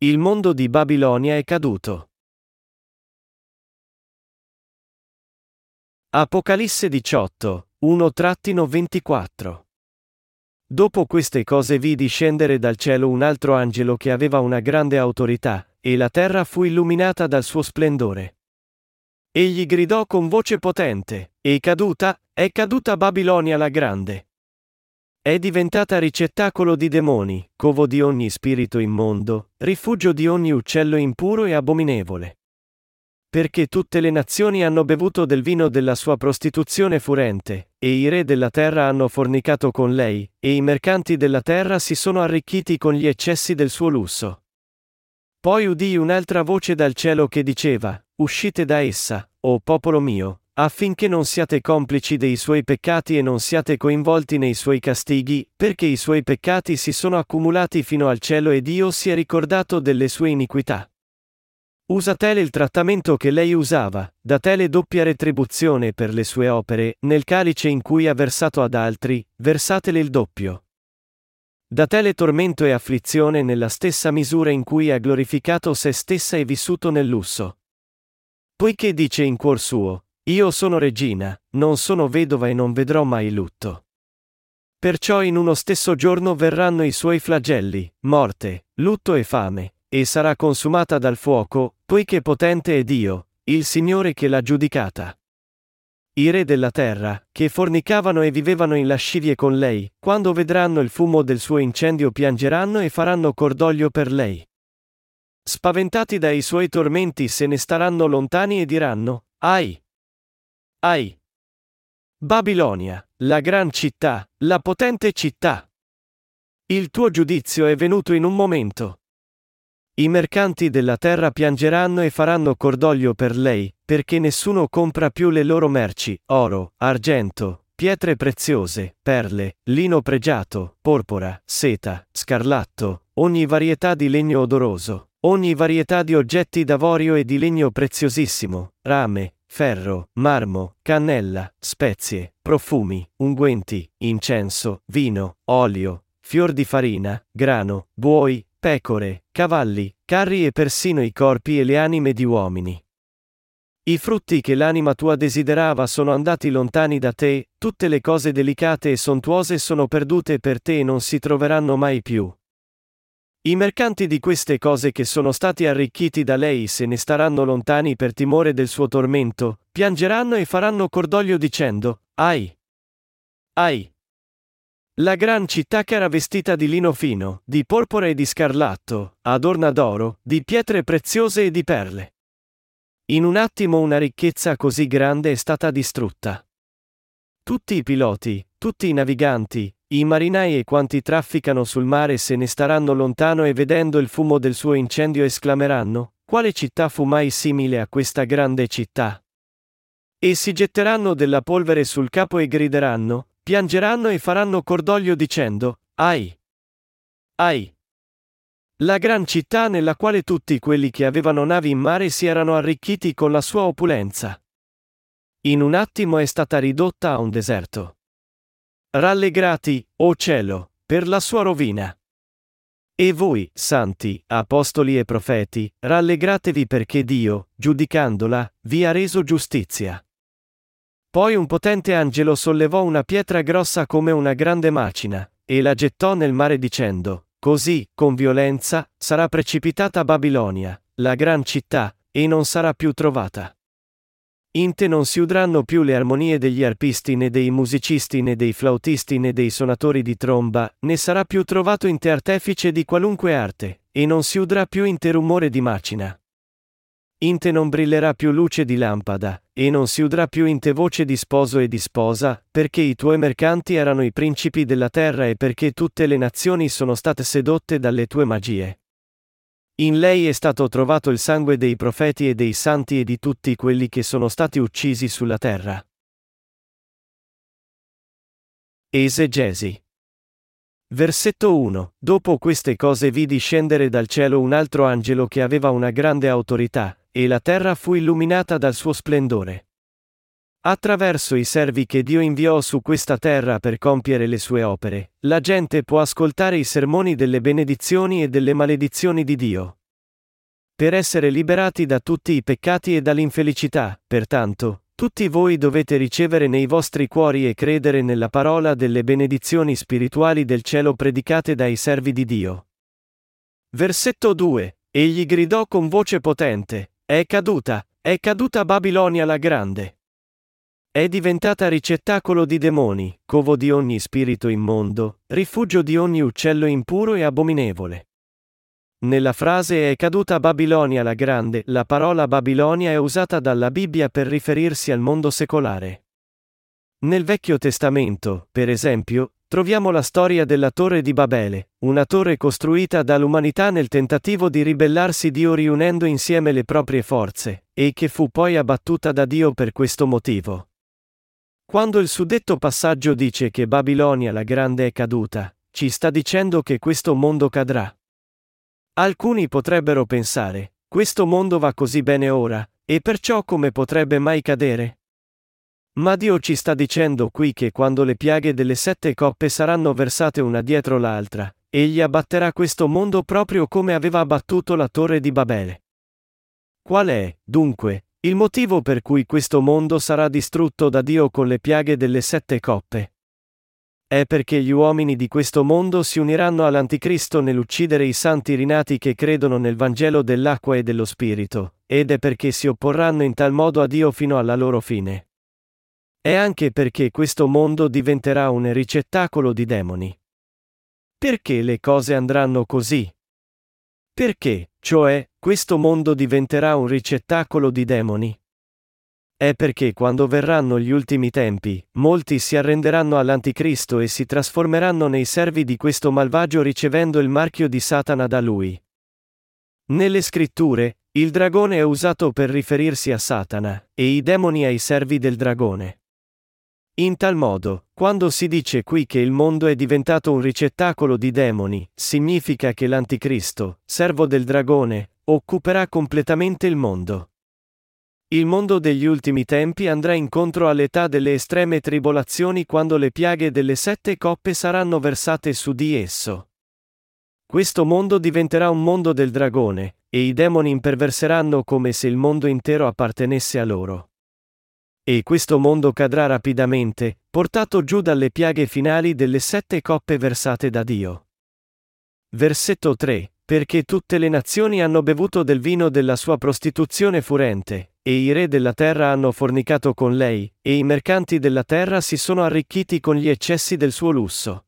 Il mondo di Babilonia è caduto. Apocalisse 18, 1-24 Dopo queste cose vidi scendere dal cielo un altro angelo che aveva una grande autorità, e la terra fu illuminata dal suo splendore. Egli gridò con voce potente, è caduta, è caduta Babilonia la grande. È diventata ricettacolo di demoni, covo di ogni spirito immondo, rifugio di ogni uccello impuro e abominevole. Perché tutte le nazioni hanno bevuto del vino della sua prostituzione furente, e i re della terra hanno fornicato con lei, e i mercanti della terra si sono arricchiti con gli eccessi del suo lusso. Poi udii un'altra voce dal cielo che diceva, Uscite da essa, o popolo mio, affinché non siate complici dei suoi peccati e non siate coinvolti nei suoi castighi, perché i suoi peccati si sono accumulati fino al cielo e Dio si è ricordato delle sue iniquità. Usa tele il trattamento che lei usava, da tele doppia retribuzione per le sue opere, nel calice in cui ha versato ad altri, versatele il doppio. Da tele tormento e afflizione nella stessa misura in cui ha glorificato se stessa e vissuto nel lusso. Poiché dice in cuor suo, io sono regina, non sono vedova e non vedrò mai lutto. Perciò in uno stesso giorno verranno i suoi flagelli, morte, lutto e fame, e sarà consumata dal fuoco, poiché potente è Dio, il Signore che l'ha giudicata. I re della terra, che fornicavano e vivevano in lascivie con lei, quando vedranno il fumo del suo incendio piangeranno e faranno cordoglio per lei. Spaventati dai suoi tormenti se ne staranno lontani e diranno, Ai! Ai. Babilonia, la gran città, la potente città. Il tuo giudizio è venuto in un momento. I mercanti della terra piangeranno e faranno cordoglio per lei, perché nessuno compra più le loro merci, oro, argento, pietre preziose, perle, lino pregiato, porpora, seta, scarlatto, ogni varietà di legno odoroso, ogni varietà di oggetti d'avorio e di legno preziosissimo, rame, ferro, marmo, cannella, spezie, profumi, unguenti, incenso, vino, olio, fior di farina, grano, buoi, pecore, cavalli, carri e persino i corpi e le anime di uomini. I frutti che l'anima tua desiderava sono andati lontani da te, tutte le cose delicate e sontuose sono perdute per te e non si troveranno mai più. I mercanti di queste cose che sono stati arricchiti da lei se ne staranno lontani per timore del suo tormento, piangeranno e faranno cordoglio dicendo, Ai! Ai! La gran città che era vestita di lino fino, di porpora e di scarlatto, adorna d'oro, di pietre preziose e di perle. In un attimo una ricchezza così grande è stata distrutta. Tutti i piloti, tutti i naviganti, i marinai e quanti trafficano sul mare se ne staranno lontano e vedendo il fumo del suo incendio esclameranno, quale città fu mai simile a questa grande città? E si getteranno della polvere sul capo e grideranno, piangeranno e faranno cordoglio dicendo, Ai! Ai! La gran città nella quale tutti quelli che avevano navi in mare si erano arricchiti con la sua opulenza. In un attimo è stata ridotta a un deserto. Rallegrati, o cielo, per la sua rovina. E voi, santi, apostoli e profeti, rallegratevi perché Dio, giudicandola, vi ha reso giustizia. Poi un potente angelo sollevò una pietra grossa come una grande macina, e la gettò nel mare dicendo, Così, con violenza, sarà precipitata Babilonia, la gran città, e non sarà più trovata. In te non si udranno più le armonie degli arpisti né dei musicisti né dei flautisti né dei suonatori di tromba, né sarà più trovato in te artefice di qualunque arte, e non si udrà più in te rumore di macina. In te non brillerà più luce di lampada, e non si udrà più in te voce di sposo e di sposa, perché i tuoi mercanti erano i principi della terra e perché tutte le nazioni sono state sedotte dalle tue magie. In lei è stato trovato il sangue dei profeti e dei santi e di tutti quelli che sono stati uccisi sulla terra. Esegesi. Versetto 1. Dopo queste cose vidi scendere dal cielo un altro angelo che aveva una grande autorità, e la terra fu illuminata dal suo splendore. Attraverso i servi che Dio inviò su questa terra per compiere le sue opere, la gente può ascoltare i sermoni delle benedizioni e delle maledizioni di Dio. per essere liberati da tutti i peccati e dall'infelicità, pertanto, tutti voi dovete ricevere nei vostri cuori e credere nella parola delle benedizioni spirituali del cielo predicate dai servi di Dio. Versetto 2. Egli gridò con voce potente, è caduta, è caduta Babilonia la grande. È diventata ricettacolo di demoni, covo di ogni spirito immondo, rifugio di ogni uccello impuro e abominevole. Nella frase è caduta Babilonia la grande, la parola Babilonia è usata dalla Bibbia per riferirsi al mondo secolare. Nel Vecchio Testamento, per esempio, troviamo la storia della Torre di Babele, una torre costruita dall'umanità nel tentativo di ribellarsi Dio riunendo insieme le proprie forze, e che fu poi abbattuta da Dio per questo motivo. Quando il suddetto passaggio dice che Babilonia la grande è caduta, ci sta dicendo che questo mondo cadrà. Alcuni potrebbero pensare, questo mondo va così bene ora, e perciò come potrebbe mai cadere? Ma Dio ci sta dicendo qui che quando le piaghe delle sette coppe saranno versate una dietro l'altra, egli abbatterà questo mondo proprio come aveva abbattuto la torre di Babele. Qual è, dunque, il motivo per cui questo mondo sarà distrutto da Dio con le piaghe delle sette coppe. È perché gli uomini di questo mondo si uniranno all'Anticristo nell'uccidere i santi rinati che credono nel Vangelo dell'acqua e dello Spirito, ed è perché si opporranno in tal modo a Dio fino alla loro fine. È anche perché questo mondo diventerà un ricettacolo di demoni. Perché le cose andranno così? Perché, cioè, questo mondo diventerà un ricettacolo di demoni? È perché quando verranno gli ultimi tempi, molti si arrenderanno all'Anticristo e si trasformeranno nei servi di questo malvagio ricevendo il marchio di Satana da lui. Nelle scritture, il dragone è usato per riferirsi a Satana, e i demoni ai servi del dragone. In tal modo, quando si dice qui che il mondo è diventato un ricettacolo di demoni, significa che l'Anticristo, servo del dragone, occuperà completamente il mondo. Il mondo degli ultimi tempi andrà incontro all'età delle estreme tribolazioni quando le piaghe delle sette coppe saranno versate su di esso. Questo mondo diventerà un mondo del dragone, e i demoni imperverseranno come se il mondo intero appartenesse a loro. E questo mondo cadrà rapidamente, portato giù dalle piaghe finali delle sette coppe versate da Dio. Versetto 3. Perché tutte le nazioni hanno bevuto del vino della sua prostituzione furente, e i re della terra hanno fornicato con lei, e i mercanti della terra si sono arricchiti con gli eccessi del suo lusso.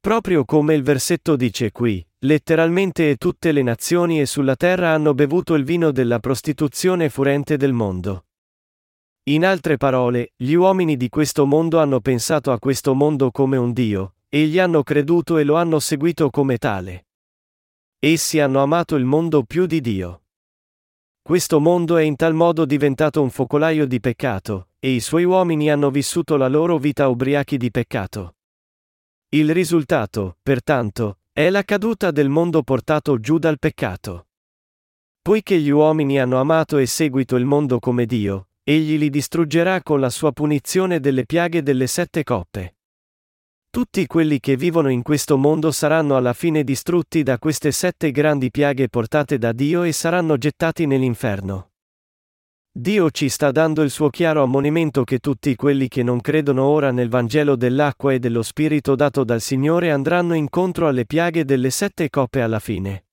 Proprio come il versetto dice qui, letteralmente tutte le nazioni e sulla terra hanno bevuto il vino della prostituzione furente del mondo. In altre parole, gli uomini di questo mondo hanno pensato a questo mondo come un Dio, e gli hanno creduto e lo hanno seguito come tale. Essi hanno amato il mondo più di Dio. Questo mondo è in tal modo diventato un focolaio di peccato, e i suoi uomini hanno vissuto la loro vita ubriachi di peccato. Il risultato, pertanto, è la caduta del mondo portato giù dal peccato. Poiché gli uomini hanno amato e seguito il mondo come Dio, egli li distruggerà con la sua punizione delle piaghe delle sette coppe. Tutti quelli che vivono in questo mondo saranno alla fine distrutti da queste sette grandi piaghe portate da Dio e saranno gettati nell'inferno. Dio ci sta dando il suo chiaro ammonimento che tutti quelli che non credono ora nel Vangelo dell'acqua e dello Spirito dato dal Signore andranno incontro alle piaghe delle sette coppe alla fine.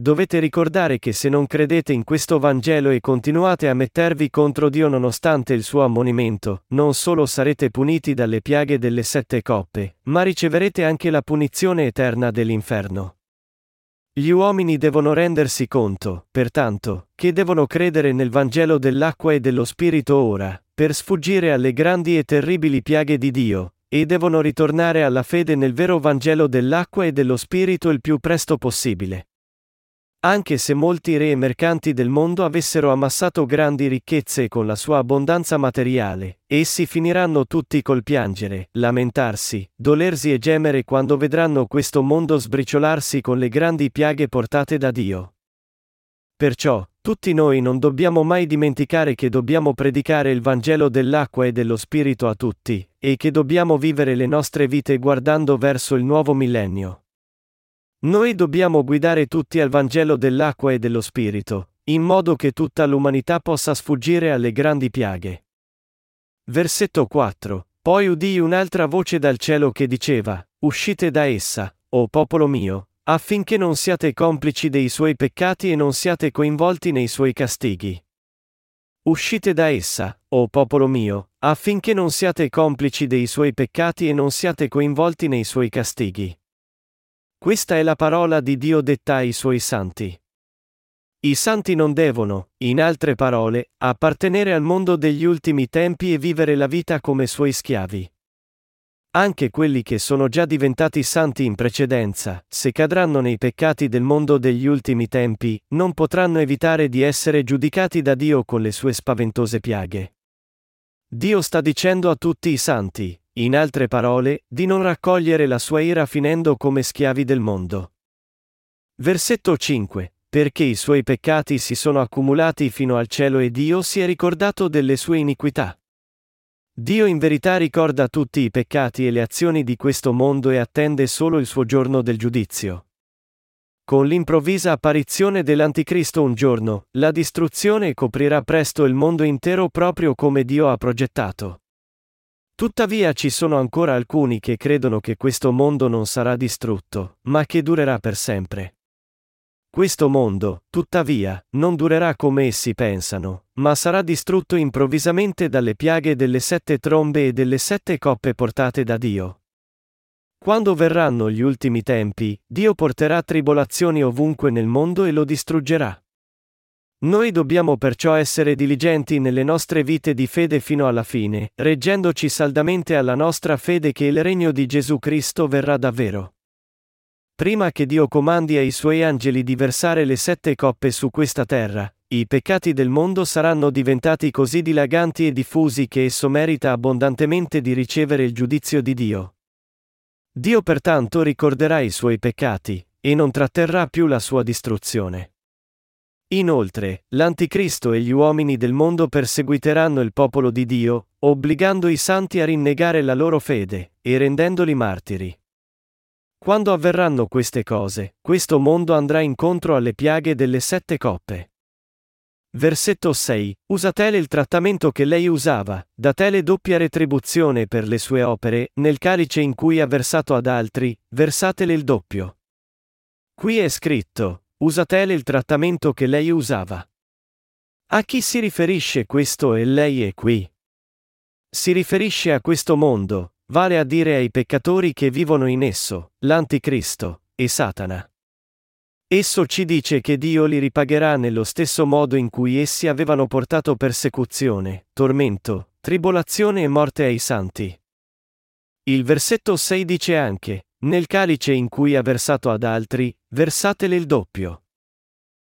Dovete ricordare che se non credete in questo Vangelo e continuate a mettervi contro Dio nonostante il suo ammonimento, non solo sarete puniti dalle piaghe delle sette coppe, ma riceverete anche la punizione eterna dell'inferno. Gli uomini devono rendersi conto, pertanto, che devono credere nel Vangelo dell'acqua e dello Spirito ora, per sfuggire alle grandi e terribili piaghe di Dio, e devono ritornare alla fede nel vero Vangelo dell'acqua e dello Spirito il più presto possibile. Anche se molti re e mercanti del mondo avessero ammassato grandi ricchezze con la sua abbondanza materiale, essi finiranno tutti col piangere, lamentarsi, dolersi e gemere quando vedranno questo mondo sbriciolarsi con le grandi piaghe portate da Dio. Perciò, tutti noi non dobbiamo mai dimenticare che dobbiamo predicare il Vangelo dell'acqua e dello Spirito a tutti, e che dobbiamo vivere le nostre vite guardando verso il nuovo millennio. Noi dobbiamo guidare tutti al Vangelo dell'acqua e dello Spirito, in modo che tutta l'umanità possa sfuggire alle grandi piaghe. Versetto 4. Poi udii un'altra voce dal cielo che diceva, Uscite da essa, o popolo mio, affinché non siate complici dei suoi peccati e non siate coinvolti nei suoi castighi. Uscite da essa, o popolo mio, affinché non siate complici dei suoi peccati e non siate coinvolti nei suoi castighi. Questa è la parola di Dio detta ai suoi santi. I santi non devono, in altre parole, appartenere al mondo degli ultimi tempi e vivere la vita come suoi schiavi. Anche quelli che sono già diventati santi in precedenza, se cadranno nei peccati del mondo degli ultimi tempi, non potranno evitare di essere giudicati da Dio con le sue spaventose piaghe. Dio sta dicendo a tutti i santi, in altre parole, di non raccogliere la sua ira finendo come schiavi del mondo. Versetto 5 perché i suoi peccati si sono accumulati fino al cielo e Dio si è ricordato delle sue iniquità. Dio in verità ricorda tutti i peccati e le azioni di questo mondo e attende solo il suo giorno del giudizio. Con l'improvvisa apparizione dell'Anticristo un giorno, la distruzione coprirà presto il mondo intero proprio come Dio ha progettato. Tuttavia ci sono ancora alcuni che credono che questo mondo non sarà distrutto, ma che durerà per sempre. Questo mondo, tuttavia, non durerà come essi pensano, ma sarà distrutto improvvisamente dalle piaghe delle sette trombe e delle sette coppe portate da Dio. Quando verranno gli ultimi tempi, Dio porterà tribolazioni ovunque nel mondo e lo distruggerà. Noi dobbiamo perciò essere diligenti nelle nostre vite di fede fino alla fine, reggendoci saldamente alla nostra fede che il regno di Gesù Cristo verrà davvero. Prima che Dio comandi ai suoi angeli di versare le sette coppe su questa terra, i peccati del mondo saranno diventati così dilaganti e diffusi che esso merita abbondantemente di ricevere il giudizio di Dio. Dio pertanto ricorderà i suoi peccati, e non tratterrà più la sua distruzione. Inoltre, l'Anticristo e gli uomini del mondo perseguiteranno il popolo di Dio, obbligando i santi a rinnegare la loro fede, e rendendoli martiri. Quando avverranno queste cose, questo mondo andrà incontro alle piaghe delle sette coppe. Versetto 6. Usatele il trattamento che lei usava, datele doppia retribuzione per le sue opere, nel calice in cui ha versato ad altri, versatele il doppio. Qui è scritto, usatele il trattamento che lei usava. A chi si riferisce questo e lei è qui? Si riferisce a questo mondo, vale a dire ai peccatori che vivono in esso, l'Anticristo, e Satana. Esso ci dice che Dio li ripagherà nello stesso modo in cui essi avevano portato persecuzione, tormento, tribolazione e morte ai santi. Il versetto 6 dice anche, nel calice in cui ha versato ad altri, versatele il doppio.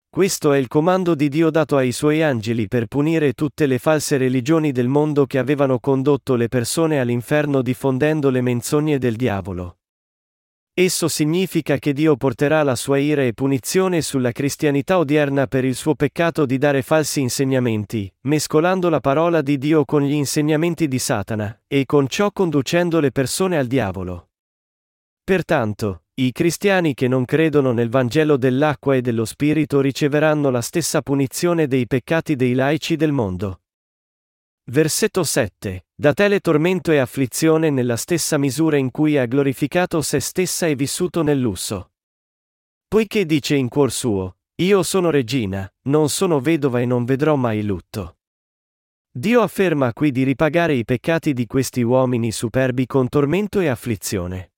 Questo è il comando di Dio dato ai suoi angeli per punire tutte le false religioni del mondo che avevano condotto le persone all'inferno diffondendo le menzogne del diavolo. Esso significa che Dio porterà la sua ira e punizione sulla cristianità odierna per il suo peccato di dare falsi insegnamenti, mescolando la parola di Dio con gli insegnamenti di Satana, e con ciò conducendo le persone al diavolo. Pertanto, i cristiani che non credono nel Vangelo dell'acqua e dello Spirito riceveranno la stessa punizione dei peccati dei laici del mondo. Versetto 7. Da tale tormento e afflizione nella stessa misura in cui ha glorificato se stessa e vissuto nel lusso. Poiché dice in cuor suo, Io sono regina, non sono vedova e non vedrò mai lutto. Dio afferma qui di ripagare i peccati di questi uomini superbi con tormento e afflizione.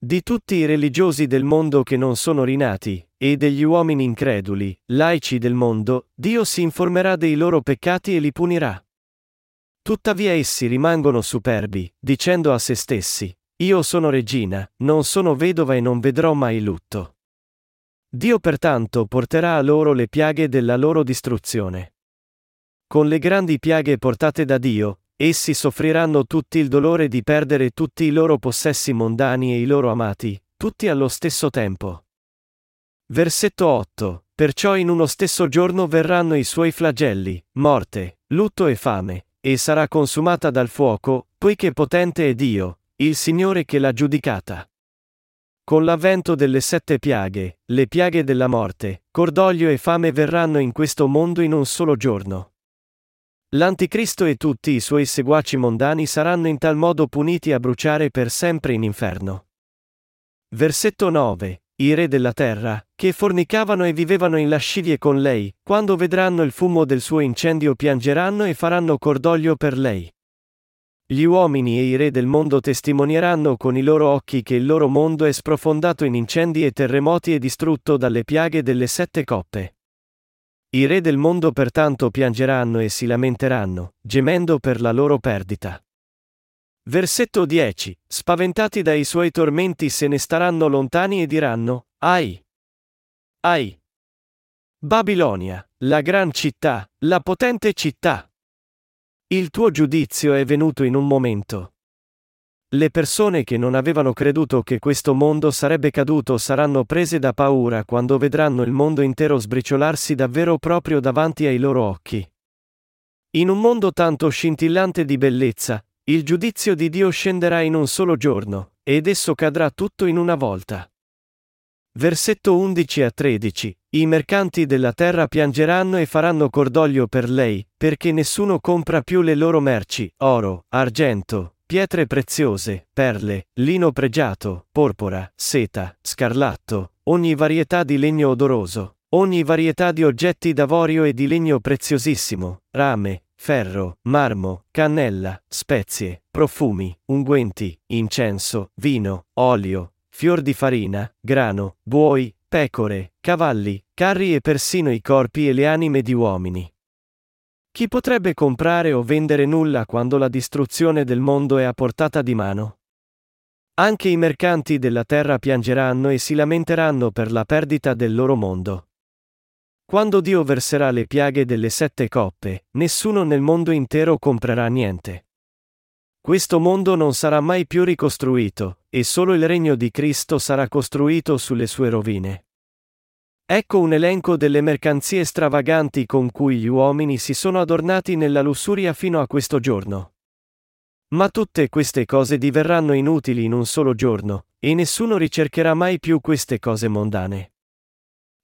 Di tutti i religiosi del mondo che non sono rinati, e degli uomini increduli, laici del mondo, Dio si informerà dei loro peccati e li punirà. Tuttavia essi rimangono superbi, dicendo a se stessi, Io sono regina, non sono vedova e non vedrò mai lutto. Dio pertanto porterà a loro le piaghe della loro distruzione. Con le grandi piaghe portate da Dio, Essi soffriranno tutti il dolore di perdere tutti i loro possessi mondani e i loro amati, tutti allo stesso tempo. Versetto 8. Perciò in uno stesso giorno verranno i suoi flagelli, morte, lutto e fame, e sarà consumata dal fuoco, poiché potente è Dio, il Signore che l'ha giudicata. con l'avvento delle sette piaghe, le piaghe della morte, cordoglio e fame verranno in questo mondo in un solo giorno. L'Anticristo e tutti i suoi seguaci mondani saranno in tal modo puniti a bruciare per sempre in inferno. Versetto 9. I re della terra, che fornicavano e vivevano in lascivie con lei, quando vedranno il fumo del suo incendio piangeranno e faranno cordoglio per lei. Gli uomini e i re del mondo testimonieranno con i loro occhi che il loro mondo è sprofondato in incendi e terremoti e distrutto dalle piaghe delle sette coppe. I re del mondo pertanto piangeranno e si lamenteranno, gemendo per la loro perdita. Versetto 10. Spaventati dai suoi tormenti se ne staranno lontani e diranno, Ai! Ai! Babilonia, la gran città, la potente città! Il tuo giudizio è venuto in un momento. Le persone che non avevano creduto che questo mondo sarebbe caduto saranno prese da paura quando vedranno il mondo intero sbriciolarsi davvero proprio davanti ai loro occhi. In un mondo tanto scintillante di bellezza, il giudizio di Dio scenderà in un solo giorno, ed esso cadrà tutto in una volta. Versetto 11 a 13. I mercanti della terra piangeranno e faranno cordoglio per lei, perché nessuno compra più le loro merci, oro, argento, pietre preziose, perle, lino pregiato, porpora, seta, scarlatto, ogni varietà di legno odoroso, ogni varietà di oggetti d'avorio e di legno preziosissimo, rame, ferro, marmo, cannella, spezie, profumi, unguenti, incenso, vino, olio, fior di farina, grano, buoi, pecore, cavalli, carri e persino i corpi e le anime di uomini. Chi potrebbe comprare o vendere nulla quando la distruzione del mondo è a portata di mano? Anche i mercanti della terra piangeranno e si lamenteranno per la perdita del loro mondo. Quando Dio verserà le piaghe delle sette coppe, nessuno nel mondo intero comprerà niente. Questo mondo non sarà mai più ricostruito, e solo il regno di Cristo sarà costruito sulle sue rovine. Ecco un elenco delle mercanzie stravaganti con cui gli uomini si sono adornati nella lussuria fino a questo giorno. Ma tutte queste cose diverranno inutili in un solo giorno, e nessuno ricercherà mai più queste cose mondane.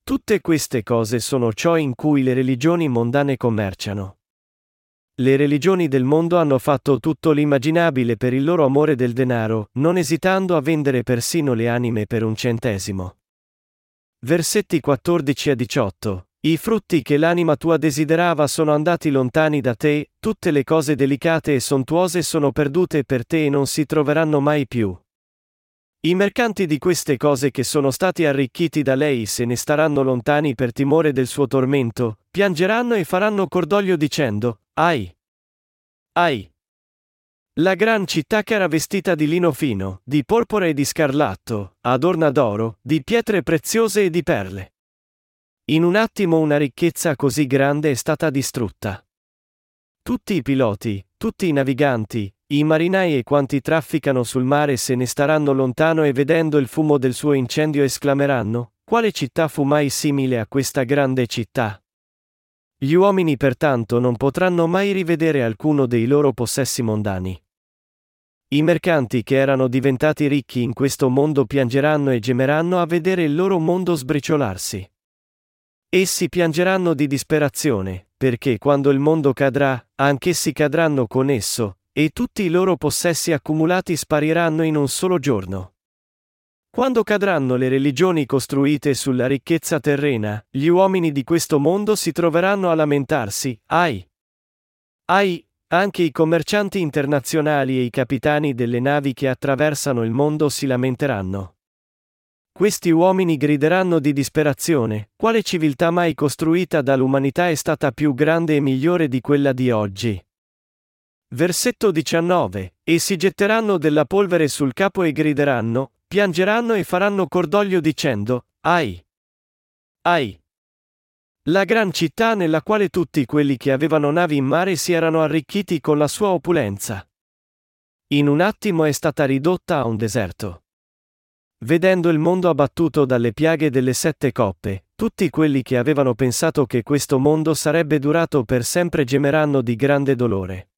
Tutte queste cose sono ciò in cui le religioni mondane commerciano. Le religioni del mondo hanno fatto tutto l'immaginabile per il loro amore del denaro, non esitando a vendere persino le anime per un centesimo. Versetti 14 a 18. I frutti che l'anima tua desiderava sono andati lontani da te, tutte le cose delicate e sontuose sono perdute per te e non si troveranno mai più. I mercanti di queste cose che sono stati arricchiti da lei se ne staranno lontani per timore del suo tormento, piangeranno e faranno cordoglio dicendo, Ai! Ai! La gran città che era vestita di lino fino, di porpora e di scarlatto, adorna d'oro, di pietre preziose e di perle. In un attimo una ricchezza così grande è stata distrutta. Tutti i piloti, tutti i naviganti, i marinai e quanti trafficano sul mare se ne staranno lontano e vedendo il fumo del suo incendio esclameranno, quale città fu mai simile a questa grande città? Gli uomini pertanto non potranno mai rivedere alcuno dei loro possessi mondani. I mercanti che erano diventati ricchi in questo mondo piangeranno e gemeranno a vedere il loro mondo sbriciolarsi. Essi piangeranno di disperazione, perché quando il mondo cadrà, anch'essi cadranno con esso, e tutti i loro possessi accumulati spariranno in un solo giorno. Quando cadranno le religioni costruite sulla ricchezza terrena, gli uomini di questo mondo si troveranno a lamentarsi, ai! Ai, anche i commercianti internazionali e i capitani delle navi che attraversano il mondo si lamenteranno. Questi uomini grideranno di disperazione, quale civiltà mai costruita dall'umanità è stata più grande e migliore di quella di oggi. Versetto 19. E si getteranno della polvere sul capo e grideranno, piangeranno e faranno cordoglio dicendo, Ai! Ai! La gran città nella quale tutti quelli che avevano navi in mare si erano arricchiti con la sua opulenza. In un attimo è stata ridotta a un deserto. Vedendo il mondo abbattuto dalle piaghe delle sette coppe, tutti quelli che avevano pensato che questo mondo sarebbe durato per sempre gemeranno di grande dolore.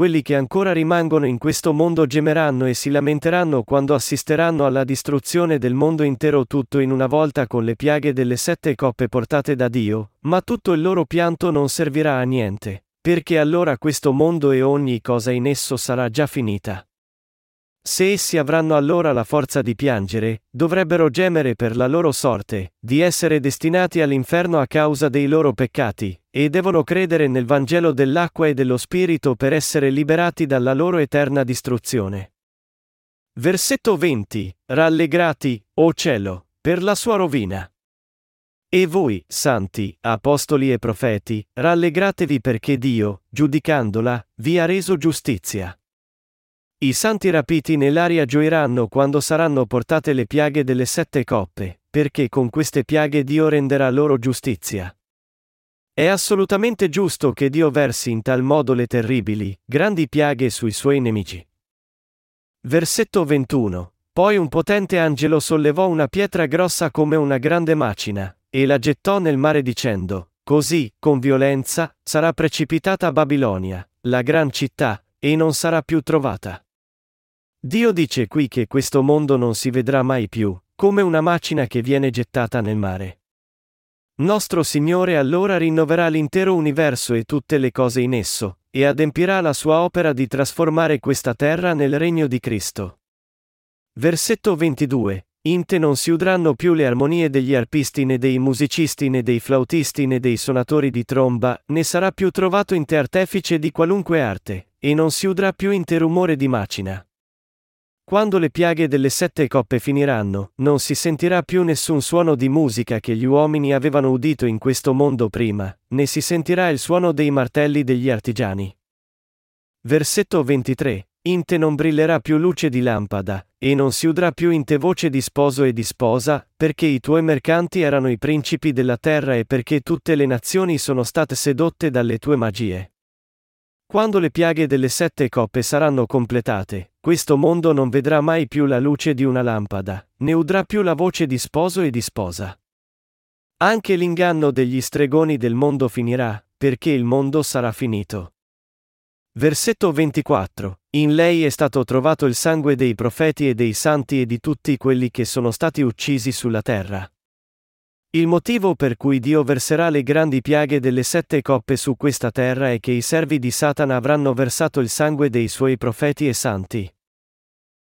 Quelli che ancora rimangono in questo mondo gemeranno e si lamenteranno quando assisteranno alla distruzione del mondo intero tutto in una volta con le piaghe delle sette coppe portate da Dio, ma tutto il loro pianto non servirà a niente, perché allora questo mondo e ogni cosa in esso sarà già finita. Se essi avranno allora la forza di piangere, dovrebbero gemere per la loro sorte, di essere destinati all'inferno a causa dei loro peccati, e devono credere nel Vangelo dell'acqua e dello Spirito per essere liberati dalla loro eterna distruzione. Versetto 20. Rallegrati, o cielo, per la sua rovina. E voi, santi, apostoli e profeti, rallegratevi perché Dio, giudicandola, vi ha reso giustizia. I santi rapiti nell'aria gioiranno quando saranno portate le piaghe delle sette coppe, perché con queste piaghe Dio renderà loro giustizia. È assolutamente giusto che Dio versi in tal modo le terribili, grandi piaghe sui suoi nemici. Versetto 21. Poi un potente angelo sollevò una pietra grossa come una grande macina, e la gettò nel mare dicendo, Così, con violenza, sarà precipitata Babilonia, la gran città, e non sarà più trovata. Dio dice qui che questo mondo non si vedrà mai più, come una macina che viene gettata nel mare. Nostro Signore allora rinnoverà l'intero universo e tutte le cose in esso, e adempirà la sua opera di trasformare questa terra nel regno di Cristo. Versetto 22. Inte non si udranno più le armonie degli arpisti né dei musicisti né dei flautisti né dei suonatori di tromba, né sarà più trovato in te artefice di qualunque arte, e non si udrà più in te rumore di macina. Quando le piaghe delle sette coppe finiranno, non si sentirà più nessun suono di musica che gli uomini avevano udito in questo mondo prima, né si sentirà il suono dei martelli degli artigiani. Versetto 23. In te non brillerà più luce di lampada, e non si udrà più in te voce di sposo e di sposa, perché i tuoi mercanti erano i principi della terra e perché tutte le nazioni sono state sedotte dalle tue magie. Quando le piaghe delle sette coppe saranno completate, questo mondo non vedrà mai più la luce di una lampada, né udrà più la voce di sposo e di sposa. Anche l'inganno degli stregoni del mondo finirà, perché il mondo sarà finito. Versetto 24. In lei è stato trovato il sangue dei profeti e dei santi e di tutti quelli che sono stati uccisi sulla terra. Il motivo per cui Dio verserà le grandi piaghe delle sette coppe su questa terra è che i servi di Satana avranno versato il sangue dei suoi profeti e santi.